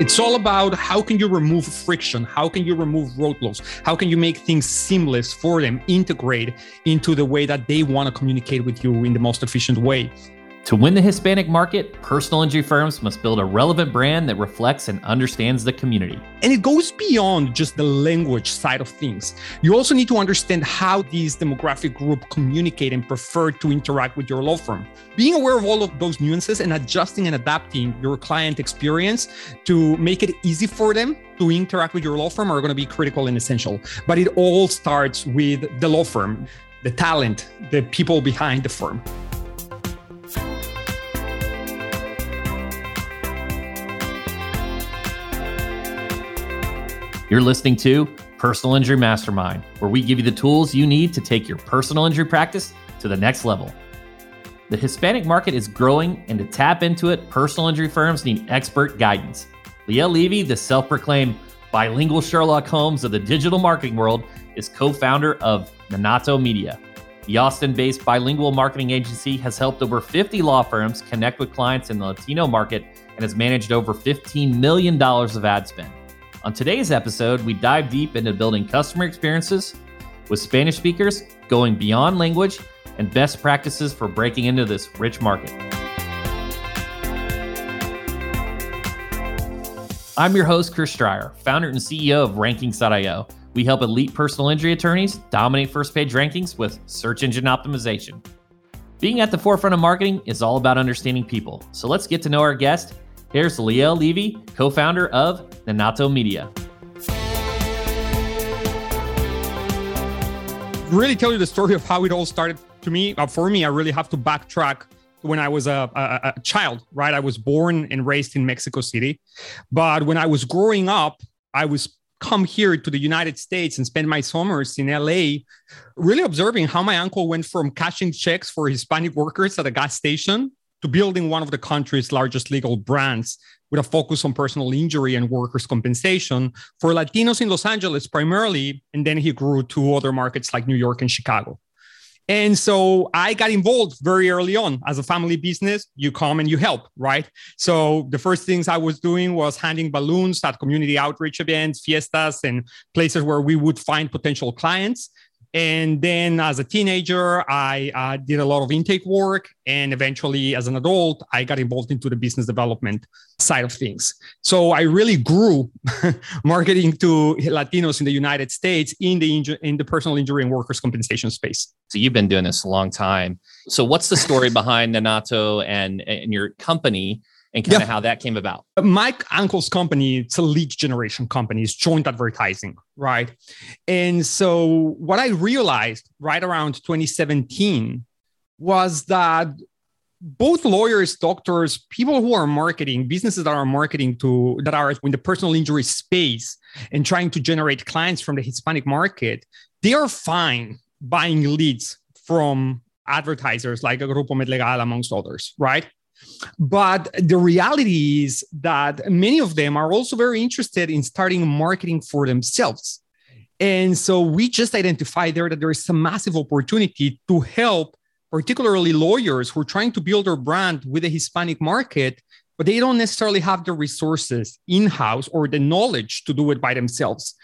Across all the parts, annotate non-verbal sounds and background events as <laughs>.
It's all about how can you remove friction? How can you remove roadblocks? How can you make things seamless for them, integrate into the way that they want to communicate with you in the most efficient way? To win the Hispanic market, personal injury firms must build a relevant brand that reflects and understands the community. And it goes beyond just the language side of things. You also need to understand how these demographic group communicate and prefer to interact with your law firm. Being aware of all of those nuances and adjusting and adapting your client experience to make it easy for them to interact with your law firm are going to be critical and essential. But it all starts with the law firm, the talent, the people behind the firm. You're listening to Personal Injury Mastermind, where we give you the tools you need to take your personal injury practice to the next level. The Hispanic market is growing, and to tap into it, personal injury firms need expert guidance. Liel Levy, the self proclaimed bilingual Sherlock Holmes of the digital marketing world, is co founder of Nanato Media. The Austin based bilingual marketing agency has helped over 50 law firms connect with clients in the Latino market and has managed over $15 million of ad spend. On today's episode, we dive deep into building customer experiences with Spanish speakers, going beyond language, and best practices for breaking into this rich market. I'm your host, Chris Dreyer, founder and CEO of Rankings.io. We help elite personal injury attorneys dominate first page rankings with search engine optimization. Being at the forefront of marketing is all about understanding people. So let's get to know our guest Here's Liel Levy, co founder of Nanato Media. Really tell you the story of how it all started to me. Uh, for me, I really have to backtrack when I was a, a, a, child, right? I was born and raised in Mexico City. But when I was growing up, I was come here to the United States and spend my summers in LA, really observing how my uncle went from cashing checks for Hispanic workers at a gas station to building one of the country's largest legal brands with a focus on personal injury and workers' compensation for Latinos in Los Angeles primarily. And then he grew to other markets like New York and Chicago. And so I got involved very early on as a family business. You come and you help, right? So the first things I was doing was handing balloons at community outreach events, fiestas, and places where we would find potential clients. And then as a teenager, I uh, did a lot of intake work. And eventually, as an adult, I got involved into the business development side of things. So I really grew <laughs> marketing to Latinos in the United States in the, inju- in the personal injury and workers' compensation space. So you've been doing this a long time. So what's the story <laughs> behind Nanato and, and your company? And kind yeah. of how that came about. My uncle's company, it's a lead generation company, it's joint advertising, right? And so what I realized right around 2017 was that both lawyers, doctors, people who are marketing, businesses that are marketing to that are in the personal injury space and trying to generate clients from the Hispanic market, they are fine buying leads from advertisers like a Grupo Medlegal, amongst others, right? But the reality is that many of them are also very interested in starting marketing for themselves. And so we just identified there that there is a massive opportunity to help, particularly lawyers who are trying to build their brand with the Hispanic market, but they don't necessarily have the resources in house or the knowledge to do it by themselves.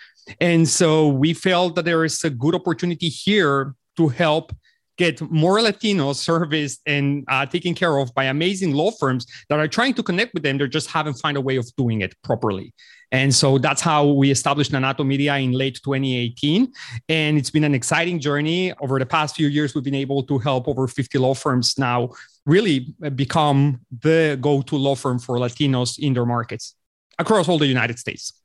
And so we felt that there is a good opportunity here to help get more Latinos serviced and uh, taken care of by amazing law firms that are trying to connect with them. They just haven't found a way of doing it properly. And so that's how we established Nanato Media in late 2018. And it's been an exciting journey. Over the past few years, we've been able to help over 50 law firms now really become the go to law firm for Latinos in their markets across all the United States.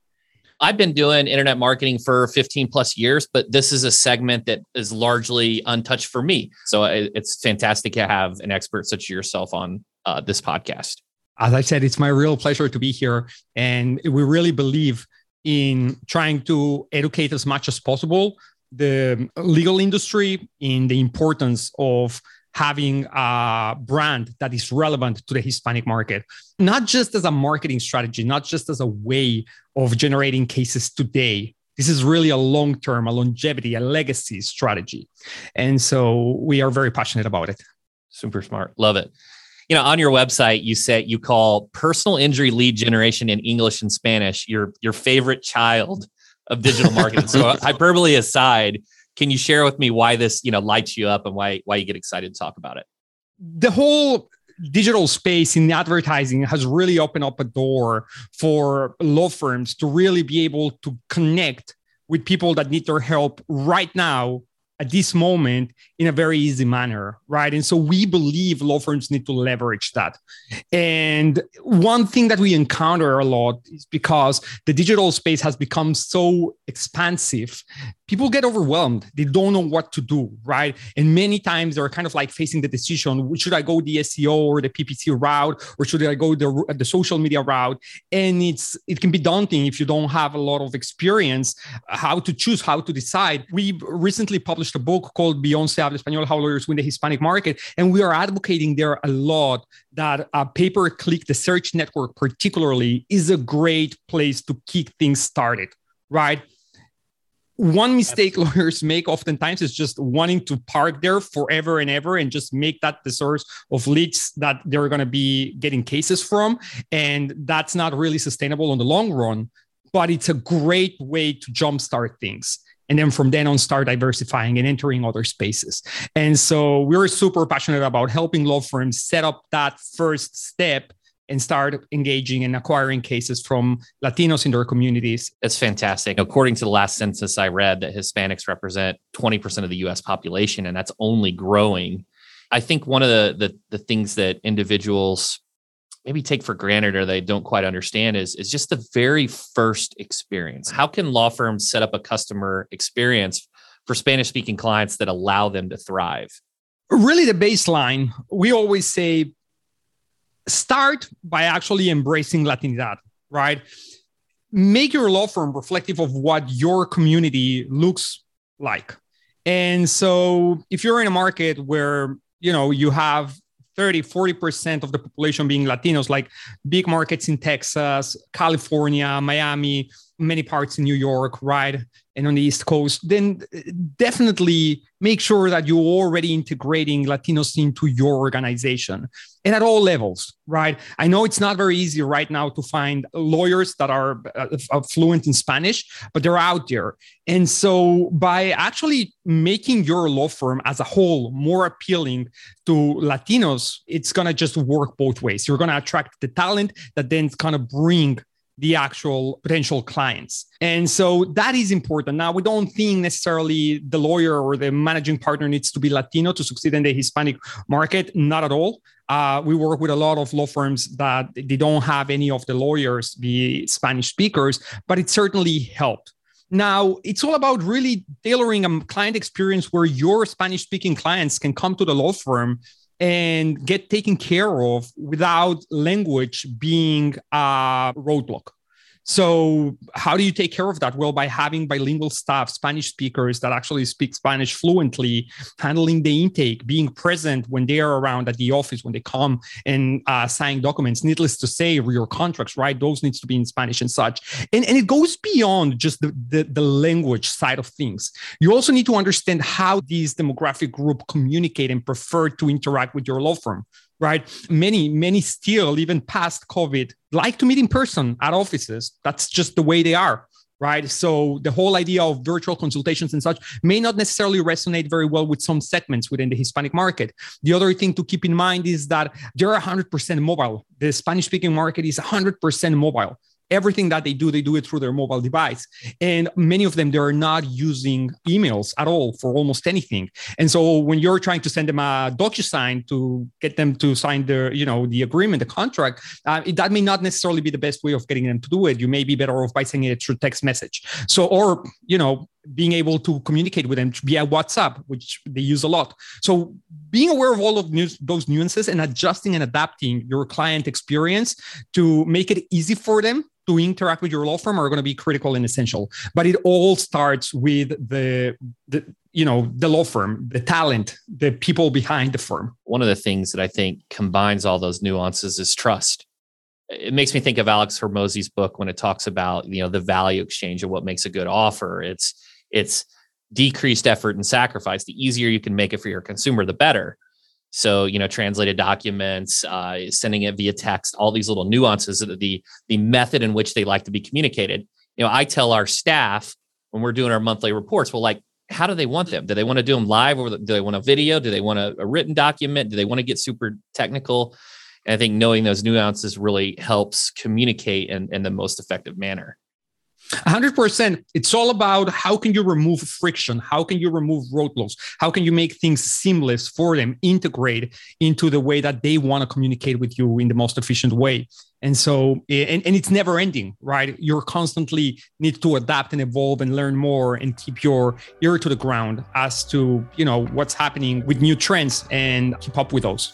I've been doing internet marketing for 15 plus years, but this is a segment that is largely untouched for me. So it's fantastic to have an expert such as yourself on uh, this podcast. As I said, it's my real pleasure to be here. And we really believe in trying to educate as much as possible the legal industry in the importance of having a brand that is relevant to the Hispanic market, not just as a marketing strategy, not just as a way of generating cases today. This is really a long term, a longevity, a legacy strategy. And so we are very passionate about it. Super smart. Love it. you know, on your website, you said you call personal injury lead generation in English and Spanish your your favorite child of digital marketing. <laughs> so uh, hyperbole aside, can you share with me why this, you know, lights you up and why why you get excited to talk about it? The whole digital space in advertising has really opened up a door for law firms to really be able to connect with people that need their help right now at this moment in a very easy manner, right? And so we believe law firms need to leverage that. And one thing that we encounter a lot is because the digital space has become so expansive people get overwhelmed. They don't know what to do right? And many times they're kind of like facing the decision should i go the seo or the ppc route or should i go the, the social media route? And it's it can be daunting if you don't have a lot of experience uh, how to choose how to decide. We recently published a book called beyond habla español how lawyers win the hispanic market. And we are advocating there a lot that a pay per click the search network particularly is a great place to kick things started right one mistake lawyers make oftentimes is just wanting to park there forever and ever and just make that the source of leads that they're going to be getting cases from. And that's not really sustainable on the long run but it's a great way to jumpstart things and then from then on start diversifying and entering other spaces. And so we're super passionate about helping law firms set up that first step and start engaging and acquiring cases from Latinos in their communities. That's fantastic. According to the last census I read, that Hispanics represent 20% of the US population, and that's only growing. I think one of the, the, the things that individuals maybe take for granted or they don't quite understand is, is just the very first experience. How can law firms set up a customer experience for Spanish speaking clients that allow them to thrive? Really, the baseline, we always say start by actually embracing Latinidad, right? Make your law firm reflective of what your community looks like. And so if you're in a market where, you know, you have 30, 40% of the population being Latinos, like big markets in Texas, California, Miami, many parts in New York, right? And on the East Coast, then definitely make sure that you're already integrating Latinos into your organization and at all levels, right? I know it's not very easy right now to find lawyers that are uh, fluent in Spanish, but they're out there. And so by actually making your law firm as a whole more appealing to Latinos, it's going to just work both ways. You're going to attract the talent that then kind of bring the actual potential clients. And so that is important. Now, we don't think necessarily the lawyer or the managing partner needs to be Latino to succeed in the Hispanic market. Not at all. Uh, we work with a lot of law firms that they don't have any of the lawyers be Spanish speakers, but it certainly helped. Now, it's all about really tailoring a client experience where your Spanish speaking clients can come to the law firm and get taken care of without language being a roadblock. So, how do you take care of that? Well, by having bilingual staff, Spanish speakers that actually speak Spanish fluently, handling the intake, being present when they are around at the office, when they come and uh, sign documents. Needless to say, your contracts, right? Those needs to be in Spanish and such. And, and it goes beyond just the, the, the language side of things. You also need to understand how these demographic group communicate and prefer to interact with your law firm right? Many, many still, even past COVID, like to meet in person at offices. That's just the way they are, right? So the whole idea of virtual consultations and such may not necessarily resonate very well with some segments within the Hispanic market. The other thing to keep in mind is that they're 100% mobile. The Spanish speaking market is 100% mobile everything that they do, they do it through their mobile device. And many of them, they're not using emails at all for almost anything. And so when you're trying to send them a DocuSign to get them to sign the, you know, the agreement, the contract, uh, it, that may not necessarily be the best way of getting them to do it. You may be better off by sending it through text message. So, or, you know, being able to communicate with them via WhatsApp, which they use a lot. So being aware of all of those nuances and adjusting and adapting your client experience to make it easy for them to interact with your law firm are going to be critical and essential. But it all starts with the, the you know the law firm the talent the people behind the firm one of the things that i think combines all those nuances is trust it makes me think of alex Hormozi's book when it talks about you know the value exchange of what makes a good offer it's it's decreased effort and sacrifice the easier you can make it for your consumer the better So, you know, translated documents, uh, sending it via text, all these little nuances of the the method in which they like to be communicated. You know, I tell our staff when we're doing our monthly reports, well, like, how do they want them? Do they want to do them live, or do they want a video? Do they want a, a written document? Do they want to get super technical? And I think knowing those nuances really helps communicate in, in the most effective manner. 100% it's all about how can you remove friction? How can you remove roadblocks? How can you make things seamless for them integrate into the way that they want to communicate with you in the most efficient way? And so eh, and, and it's never ending right? You're constantly need to adapt and evolve and learn more and keep your ear to the ground as to you know what's happening with new trends and keep up with those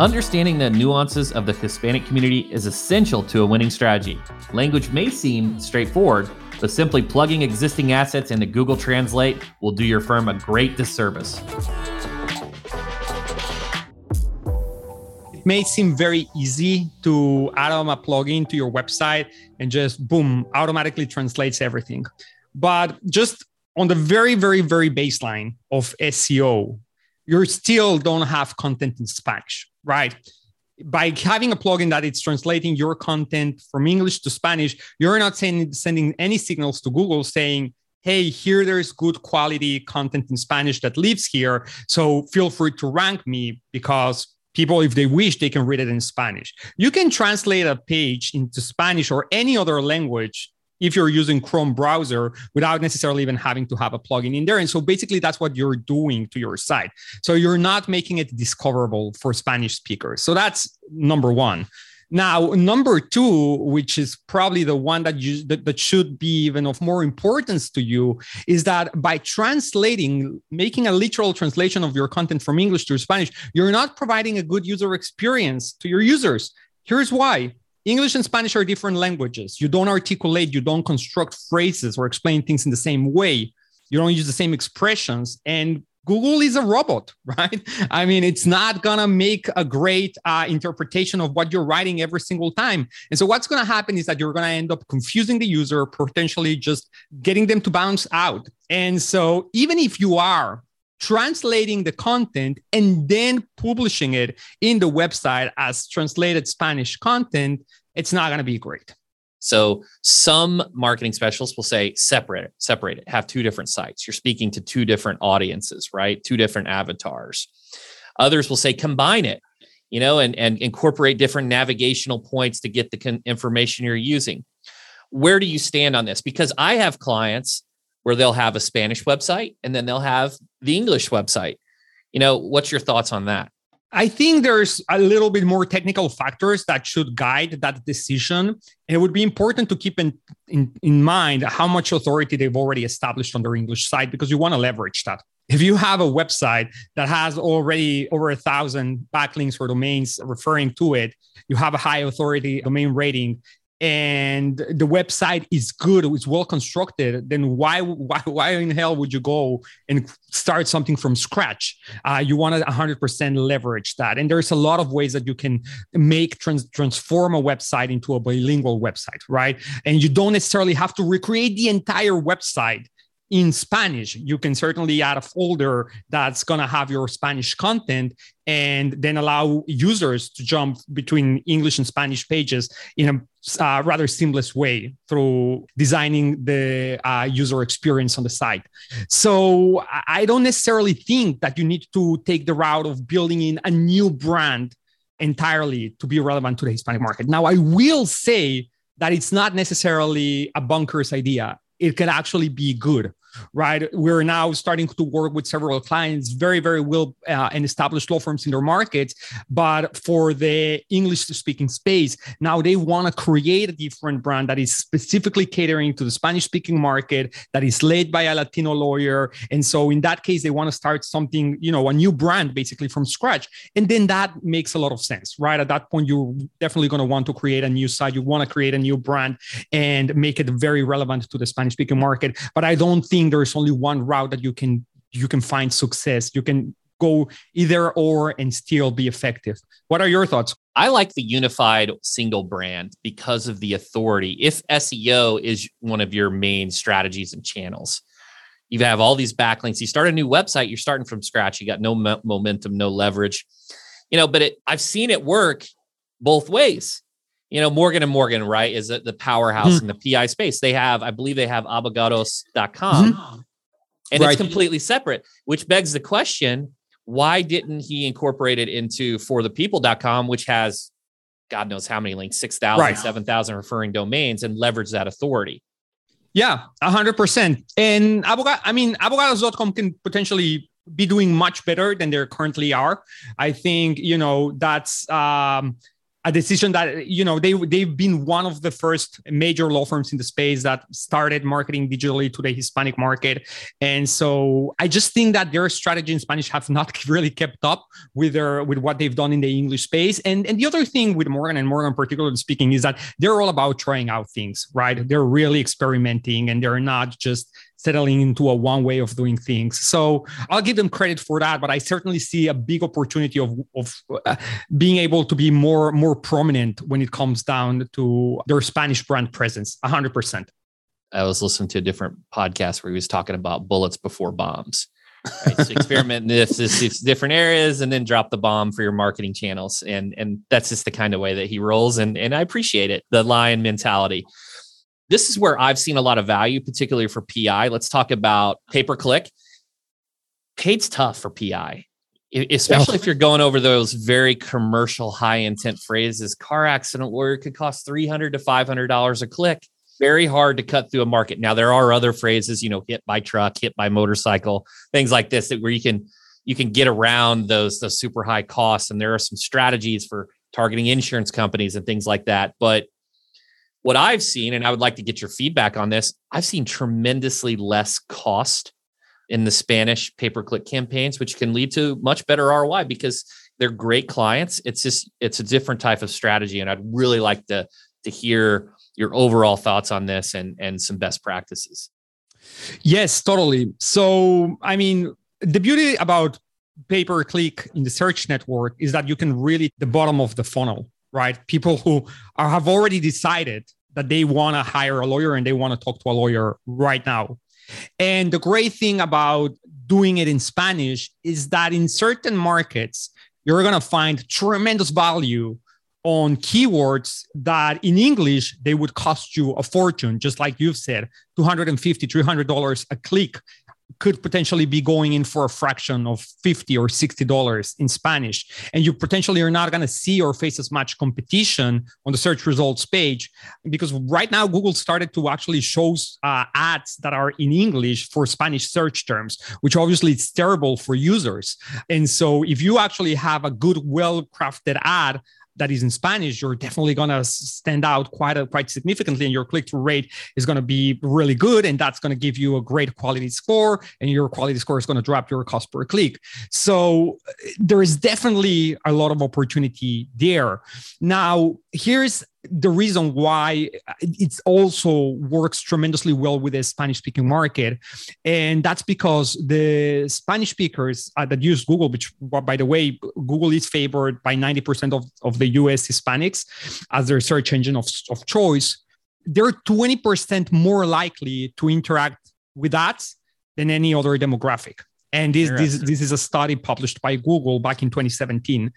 Understanding the nuances of the Hispanic community is essential to a winning strategy. Language may seem straightforward, but simply plugging existing assets into Google Translate will do your firm a great disservice. It may seem very easy to add on a plugin to your website and just boom, automatically translates everything. But just on the very, very, very baseline of SEO, you still don't have content in Spanish right? By having a plugin that it's translating your content from English to Spanish, you're not sending, sending any signals to Google saying, hey, here there's good quality content in Spanish that lives here. So feel free to rank me because people, if they wish, they can read it in Spanish. You can translate a page into Spanish or any other language if you're using Chrome browser without necessarily even having to have a plugin in there. And so basically that's what you're doing to your site. So you're not making it discoverable for Spanish speakers. So that's number one. Now, number two, which is probably the one that you that, that should be even of more importance to you, is that by translating, making a literal translation of your content from English to Spanish, you're not providing a good user experience to your users. Here's why. English and Spanish are different languages. You don't articulate, you don't construct phrases or explain things in the same way. You don't use the same expressions. And Google is a robot, <laughs> right? I mean, it's not going to make a great uh, interpretation of what you're writing every single time. And so, what's going to happen is that you're going to end up confusing the user, potentially just getting them to bounce out. And so, even if you are translating the content and then publishing it in the website as translated Spanish content, it's not going to be great. So some marketing specialists will say separate it, separate it, have two different sites. You're speaking to two different audiences, right? Two different avatars. Others will say combine it, you know, and, and incorporate different navigational points to get the con- information you're using. Where do you stand on this? Because I have clients where they'll have a Spanish website and then they'll have the English website. You know, what's your thoughts on that? I think there's a little bit more technical factors that should guide that decision. And it would be important to keep in, in, in mind how much authority they've already established on their English site because you want to leverage that. If you have a website that has already over a thousand backlinks or domains referring to it, you have a high authority domain rating, and the website is good, it's well constructed, then why why why in hell would you go and start something from scratch? Uh, you want to 100% leverage that, and there's a lot of ways that you can make trans- transform a website into a bilingual website, right? And you don't necessarily have to recreate the entire website in Spanish, you can certainly add a folder that's going to have your Spanish content and then allow users to jump between English and Spanish pages in a uh, rather seamless way through designing the uh, user experience on the site. So I don't necessarily think that you need to take the route of building in a new brand entirely to be relevant to the Hispanic market. Now, I will say that it's not necessarily a bonkers idea. It can actually be good right? We're now starting to work with several clients, very, very well uh, and established law firms in their markets. But for the English speaking space, now they want to create a different brand that is specifically catering to the Spanish speaking market, that is led by a Latino lawyer. And so in that case, they want to start something, you know, a new brand basically from scratch. And then that makes a lot of sense, right? At that point, you're definitely going to want to create a new site. You want to create a new brand and make it very relevant to the Spanish speaking market. But I don't think think there's only one route that you can you can find success. You can go either or and still be effective. What are your thoughts? I like the unified single brand because of the authority. If SEO is one of your main strategies and channels, You have all these backlinks. You start a new website, you're starting from scratch. You got no mo- momentum, no leverage. You know, but it, I've seen it work both ways. You know, Morgan and Morgan, right, is the powerhouse mm-hmm. in the PI space. They have, I believe they have abogados.com. Mm-hmm. And right. it's completely separate, which begs the question why didn't he incorporate it into forthepeople.com, which has God knows how many links, 6,000, right. 7,000 referring domains and leverage that authority? Yeah, 100%. And Abogado, I mean, abogados.com can potentially be doing much better than they currently are. I think, you know, that's um, a decision that you know they they've been one of the first major law firms in the space that started marketing digitally to the Hispanic market, and so I just think that their strategy in Spanish have not <laughs> really kept up with their with what they've done in the English space. And and the other thing with Morgan and Morgan, particularly speaking, is that they're all about trying out things, right? They're really experimenting, and they're not just settling into a one way of doing things. So I'll give them credit for that, but I certainly see a big opportunity of, of uh, being able to be more more prominent when it comes down to their Spanish brand presence. 100%. I was listening to a different podcast where he was talking about bullets before bombs. Right? So experiment <laughs> in this, this, this different areas and then drop the bomb for your marketing channels. And and that's just the kind of way that he rolls. And and I appreciate it, the lion mentality this is where I've seen a lot of value, particularly for PI. Let's talk about pay per click. Paid's tough for PI, especially if you're going over those very commercial, high intent phrases. Car accident lawyer could cost three hundred to five hundred dollars a click. Very hard to cut through a market. Now there are other phrases, you know, hit by truck, hit by motorcycle, things like this, that where you can you can get around those those super high costs. And there are some strategies for targeting insurance companies and things like that. But what I've seen, and I would like to get your feedback on this, I've seen tremendously less cost in the Spanish pay per click campaigns, which can lead to much better ROI because they're great clients. It's just it's a different type of strategy, and I'd really like to to hear your overall thoughts on this and and some best practices. Yes, totally. So, I mean, the beauty about pay per click in the search network is that you can really the bottom of the funnel right? People who are, have already decided that they want to hire a lawyer and they want to talk to a lawyer right now. And the great thing about doing it in Spanish is that in certain markets, you're going to find tremendous value on keywords that in English they would cost you a fortune, just like you've said, $250, $300 a click could potentially be going in for a fraction of 50 or 60 dollars in spanish. And you potentially are not going to see or face as much competition on the search results page because right now google started to actually show uh, ads that are in english for spanish search terms which obviously is terrible for users. And so if you actually have a good well crafted ad that is in Spanish, you're definitely going to stand out quite a, quite significantly, and your click through rate is going to be really good, and that's going to give you a great quality score, and your quality score is going to drop your cost per click. So uh, there is definitely a lot of opportunity there. Now, here's the reason why it also works tremendously well with the Spanish speaking market. And that's because the Spanish speakers uh, that use Google, which, by the way, Google is favored by 90% of, of the US Hispanics as their search engine of, of choice, they're 20% more likely to interact with ads than any other demographic. And this, this, this is a study published by Google back in 2017.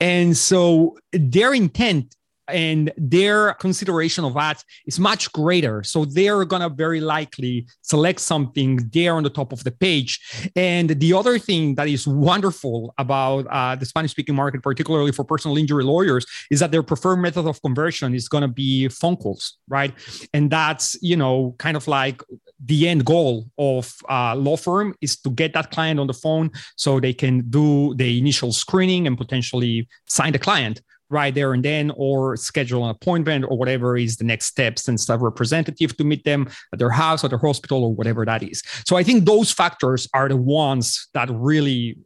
And so their intent and their consideration of ads is much greater. So they're going to very likely select something there on the top of the page. And the other thing that is wonderful about uh, the Spanish speaking market, particularly for personal injury lawyers, is that their preferred method of conversion is going to be phone calls, right? And that's, you know, kind of like the end goal of a law firm is to get that client on the phone so they can do the initial screening and potentially sign the client right there and then or schedule an appointment or whatever is the next steps and stuff representative to meet them at their house or their hospital or whatever that is. So i think those factors are the ones that really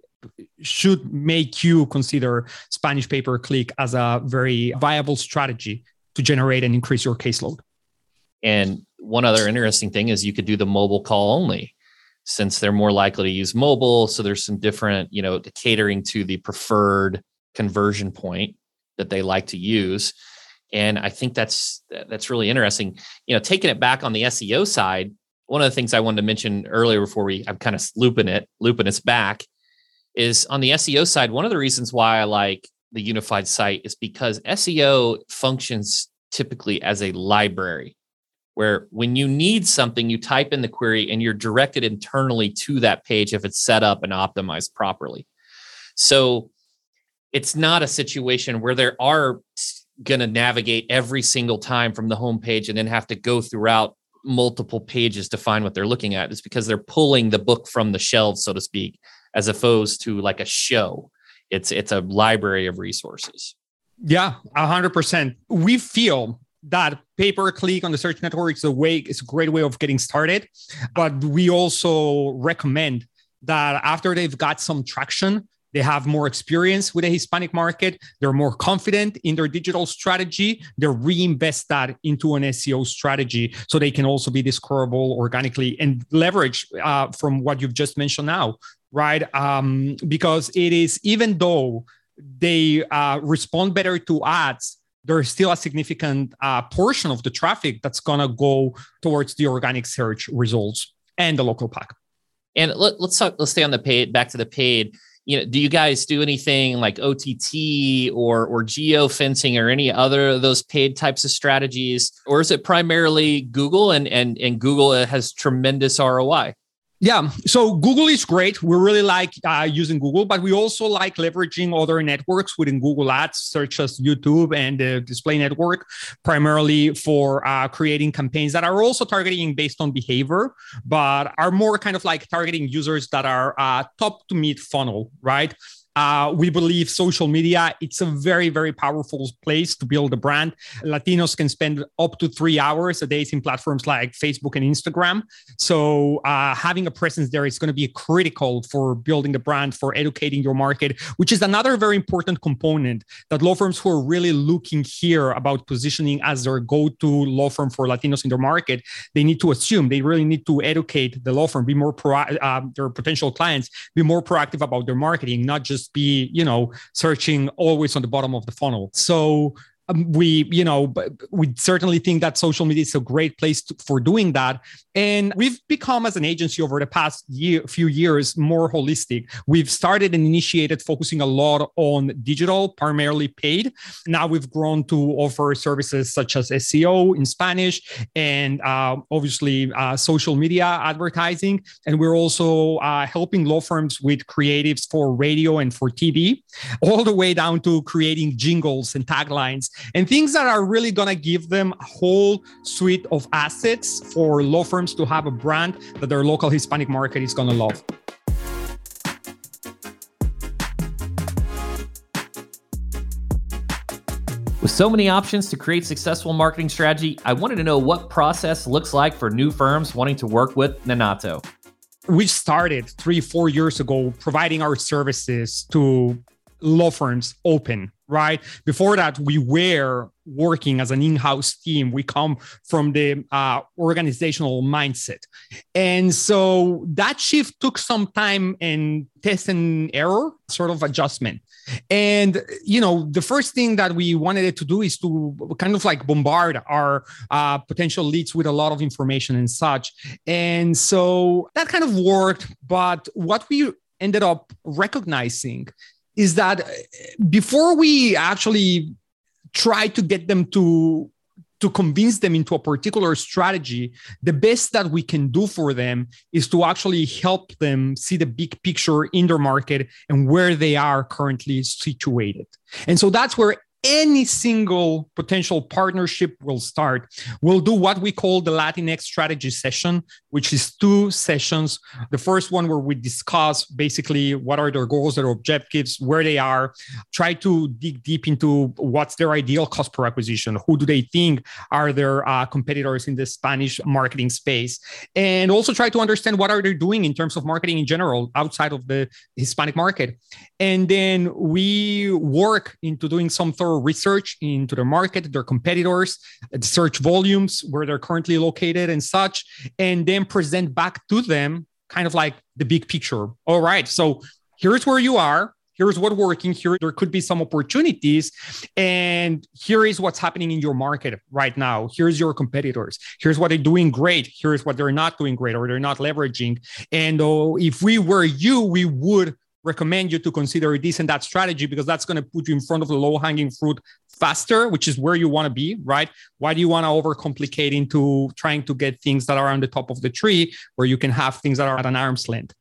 should make you consider spanish pay per click as a very viable strategy to generate and increase your caseload. And one other interesting thing is you could do the mobile call only since they're more likely to use mobile. So there's some different you know catering to the preferred conversion point that they like to use and i think that's that's really interesting you know taking it back on the seo side One of the things I wanted to mention earlier before we I'm kind of looping it, looping us back, is on the SEO side. One of the reasons why I like the unified site is because SEO functions typically as a library where when you need something, you type in the query and you're directed internally to that page if it's set up and optimized properly. So it's not a situation where there are going to navigate every single time from the homepage and then have to go throughout multiple pages to find what they're looking at. It's because they're pulling the book from the shelves, so to speak, as opposed to like a show. It's it's a library of resources. Yeah, hundred percent. We feel that pay per click on the search network is a way it's a great way of getting started but we also recommend that after they've got some traction they have more experience with the hispanic market they're more confident in their digital strategy they reinvest that into an seo strategy so they can also be discoverable organically and leverage uh, from what you've just mentioned now right um, because it is even though they uh, respond better to ads there's still a significant uh, portion of the traffic that's going to go towards the organic search results and the local pack. And let, us talk, let's stay on the paid, back to the paid. You know, do you guys do anything like OTT or or geo fencing or any other of those paid types of strategies, or is it primarily Google and and and Google has tremendous ROI? Yeah. So Google is great. We really like uh, using Google, but we also like leveraging other networks within Google Ads, such as YouTube and the Display Network, primarily for uh, creating campaigns that are also targeting based on behavior, but are more kind of like targeting users that are uh, top to mid funnel, right? Uh, we believe social media it's a very very powerful place to build a brand. Latinos can spend up to three hours a day in platforms like facebook and instagram. So uh, having a presence there is going to be critical for building the brand for educating your market which is another very important component that law firms who are really looking here about positioning as their go-to law firm for latinos in their market they need to assume they really need to educate the law firm be more pro uh, their potential clients be more proactive about their marketing not just just be, you know, searching always on the bottom of the funnel. So um, we you know we certainly think that social media is a great place to, for doing that. And we've become as an agency over the past year, few years more holistic. We've started and initiated focusing a lot on digital primarily paid. Now we've grown to offer services such as seo in spanish and uh, obviously uh, social media advertising. And we're also uh, helping law firms with creatives for radio and for tv all the way down to creating jingles and taglines and things that are really going to give them a whole suite of assets for law firms to have a brand that their local Hispanic market is going to love. With so many options to create successful marketing strategy, I wanted to know what process looks like for new firms wanting to work with Nanato. We started three, four years ago providing our services to law firms open right? Before that, we were working as an in-house team. We come from the uh, organizational mindset, and so that shift took some time and test and error sort of adjustment. And you know, the first thing that we wanted to do is to kind of like bombard our uh, potential leads with a lot of information and such. And so that kind of worked. But what we ended up recognizing is that uh, before we actually try to get them to to convince them into a particular strategy, the best that we can do for them is to actually help them see the big picture in their market and where they are currently situated. And so that's where any single potential partnership will start. We'll do what we call the Latinx strategy session, which is two sessions. The first one where we discuss basically what are their goals, their objectives, where they are, try to dig deep into what's their ideal cost per acquisition, who do they think are their uh, competitors in the Spanish marketing space, and also try to understand what are they doing in terms of marketing in general outside of the Hispanic market. And then we work into doing some thorough research into their market, their competitors, search volumes, where they're currently located, and such, and then present back to them kind of like the big picture. All right, so here's where you are. Here's what working. Here there could be some opportunities. And here is what's happening in your market right now. Here's your competitors. Here's what they're doing great. Here's what they're not doing great or they're not leveraging. And uh, if we were you we would recommend you to consider this and that strategy because that's going to put you in front of the low hanging fruit faster, which is where you want to be, right? Why do you want to overcomplicate into trying to get things that are on the top of the tree where you can have things that are at an arm's length?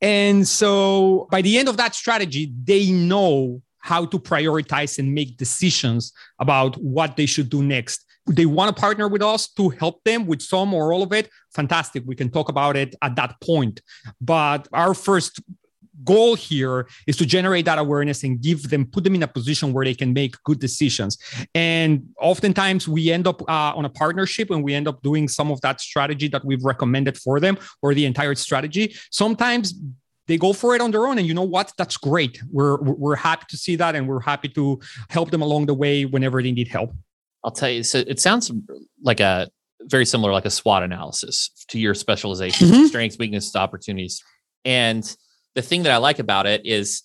And so by the end of that strategy, they know how to prioritize and make decisions about what they should do next. They want to partner with us to help them with some or all of it. Fantastic. We can talk about it at that point. But our first goal here is to generate that awareness and give them put them in a position where they can make good decisions. And oftentimes we end up uh, on a partnership and we end up doing some of that strategy that we've recommended for them or the entire strategy. Sometimes they go for it on their own and you know what? That's great. We're we're happy to see that and we're happy to help them along the way whenever they need help. I'll tell you so it sounds like a very similar like a swot analysis to your specialization mm-hmm. strengths weaknesses opportunities. And the thing that I like about it is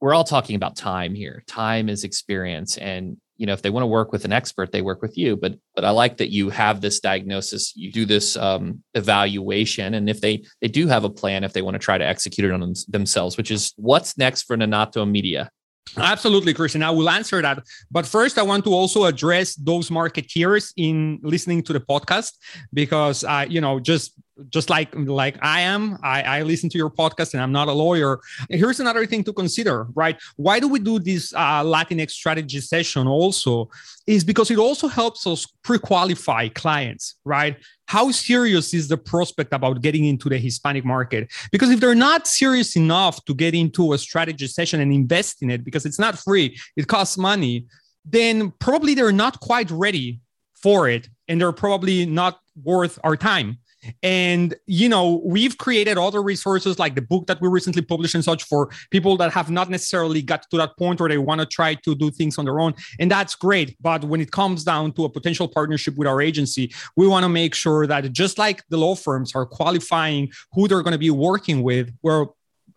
we're all talking about time here. Time is experience. And, you know, if they want to work with an expert, they work with you. But but I like that you have this diagnosis, you do this um, evaluation. And if they they do have a plan, if they want to try to execute it on them, themselves, which is what's next for Nanato Media? Absolutely, Christian. I will answer that. But first, I want to also address those marketeers in listening to the podcast because, uh, you know, just just like like I am, I, I listen to your podcast and I'm not a lawyer. Here's another thing to consider, right? Why do we do this uh, Latinx strategy session also? Is because it also helps us pre-qualify clients, right? How serious is the prospect about getting into the Hispanic market? Because if they're not serious enough to get into a strategy session and invest in it, because it's not free, it costs money, then probably they're not quite ready for it and they're probably not worth our time and, you know, we've created other resources like the book that we recently published and such for people that have not necessarily got to that point where they want to try to do things on their own. And that's great. But when it comes down to a potential partnership with our agency, we want to make sure that just like the law firms are qualifying who they're going to be working with, where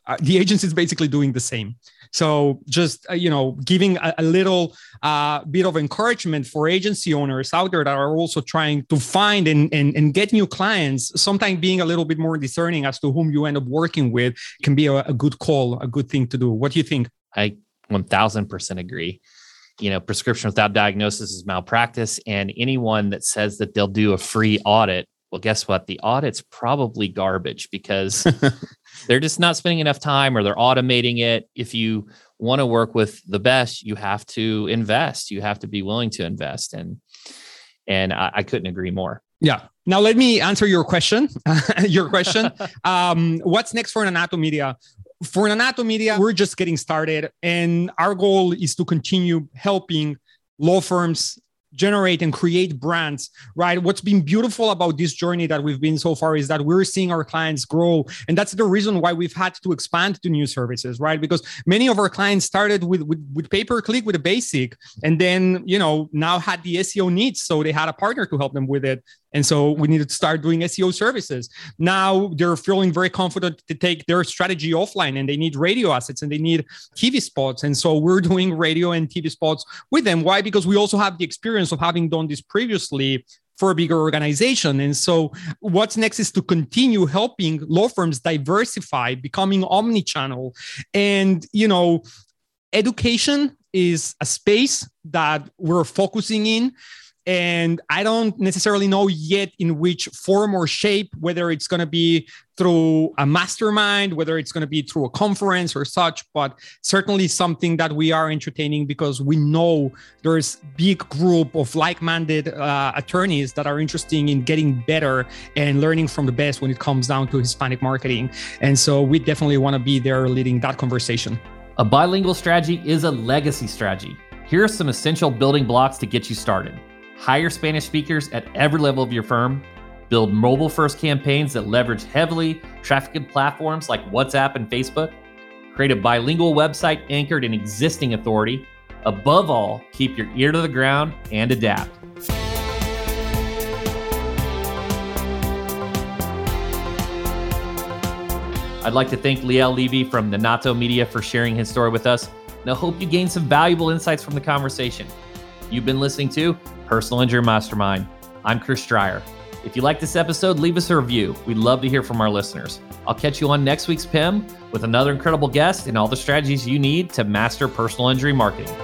uh, the agency is basically doing the same. So just uh, you know, giving a, a little uh, bit of encouragement for agency owners out there that are also trying to find and, and, and get new clients. Sometimes being a little bit more discerning as to whom you end up working with can be a, a good call, a good thing to do. What do you think? I 1000% agree. You know, prescription without diagnosis is malpractice. And anyone that says that they'll do a free audit, well, guess what? The audit's probably garbage because <laughs> they're just not spending enough time or they're automating it. If you want to work with the best, you have to invest. You have to be willing to invest. And and I, I couldn't agree more. Yeah. Now let me answer your question. <laughs> your question. <laughs> um, what's next for Nanato Media? For Nanato Media, we're just getting started, and our goal is to continue helping law firms generate and create brands, right? What's been beautiful about this journey that we've been so far is that we're seeing our clients grow. And that's the reason why we've had to expand to new services, right? Because many of our clients started with, with, with pay per click with a basic and then, you know, now had the SEO needs. So they had a partner to help them with it. And so we needed to start doing SEO services. Now they're feeling very confident to take their strategy offline and they need radio assets and they need TV spots. And so we're doing radio and TV spots with them. Why? Because we also have the experience of having done this previously for a bigger organization. And so what's next is to continue helping law firms diversify, becoming omni-channel. And, you know, education is a space that we're focusing in and I don't necessarily know yet in which form or shape, whether it's going to be through a mastermind, whether it's going to be through a conference or such, but certainly something that we are entertaining because we know there's big group of like-minded uh, attorneys that are interested in getting better and learning from the best when it comes down to Hispanic marketing. And so we definitely want to be there leading that conversation. A bilingual strategy is a legacy strategy. Here are some essential building blocks to get you started hire Spanish speakers at every level of your firm, build mobile first campaigns that leverage heavily trafficked platforms like WhatsApp and Facebook, create a bilingual website anchored in existing authority. Above all, keep your ear to the ground and adapt. I'd like to thank Liel Levy from Nanato Media for sharing his story with us, and I hope you gained some valuable insights from the conversation. You've been listening to Personal Injury Mastermind. I'm Chris Dreyer. If you like this episode, leave us a review. We'd love to hear from our listeners. I'll catch you on next week's PIM with another incredible guest and all the strategies you need to master personal injury marketing.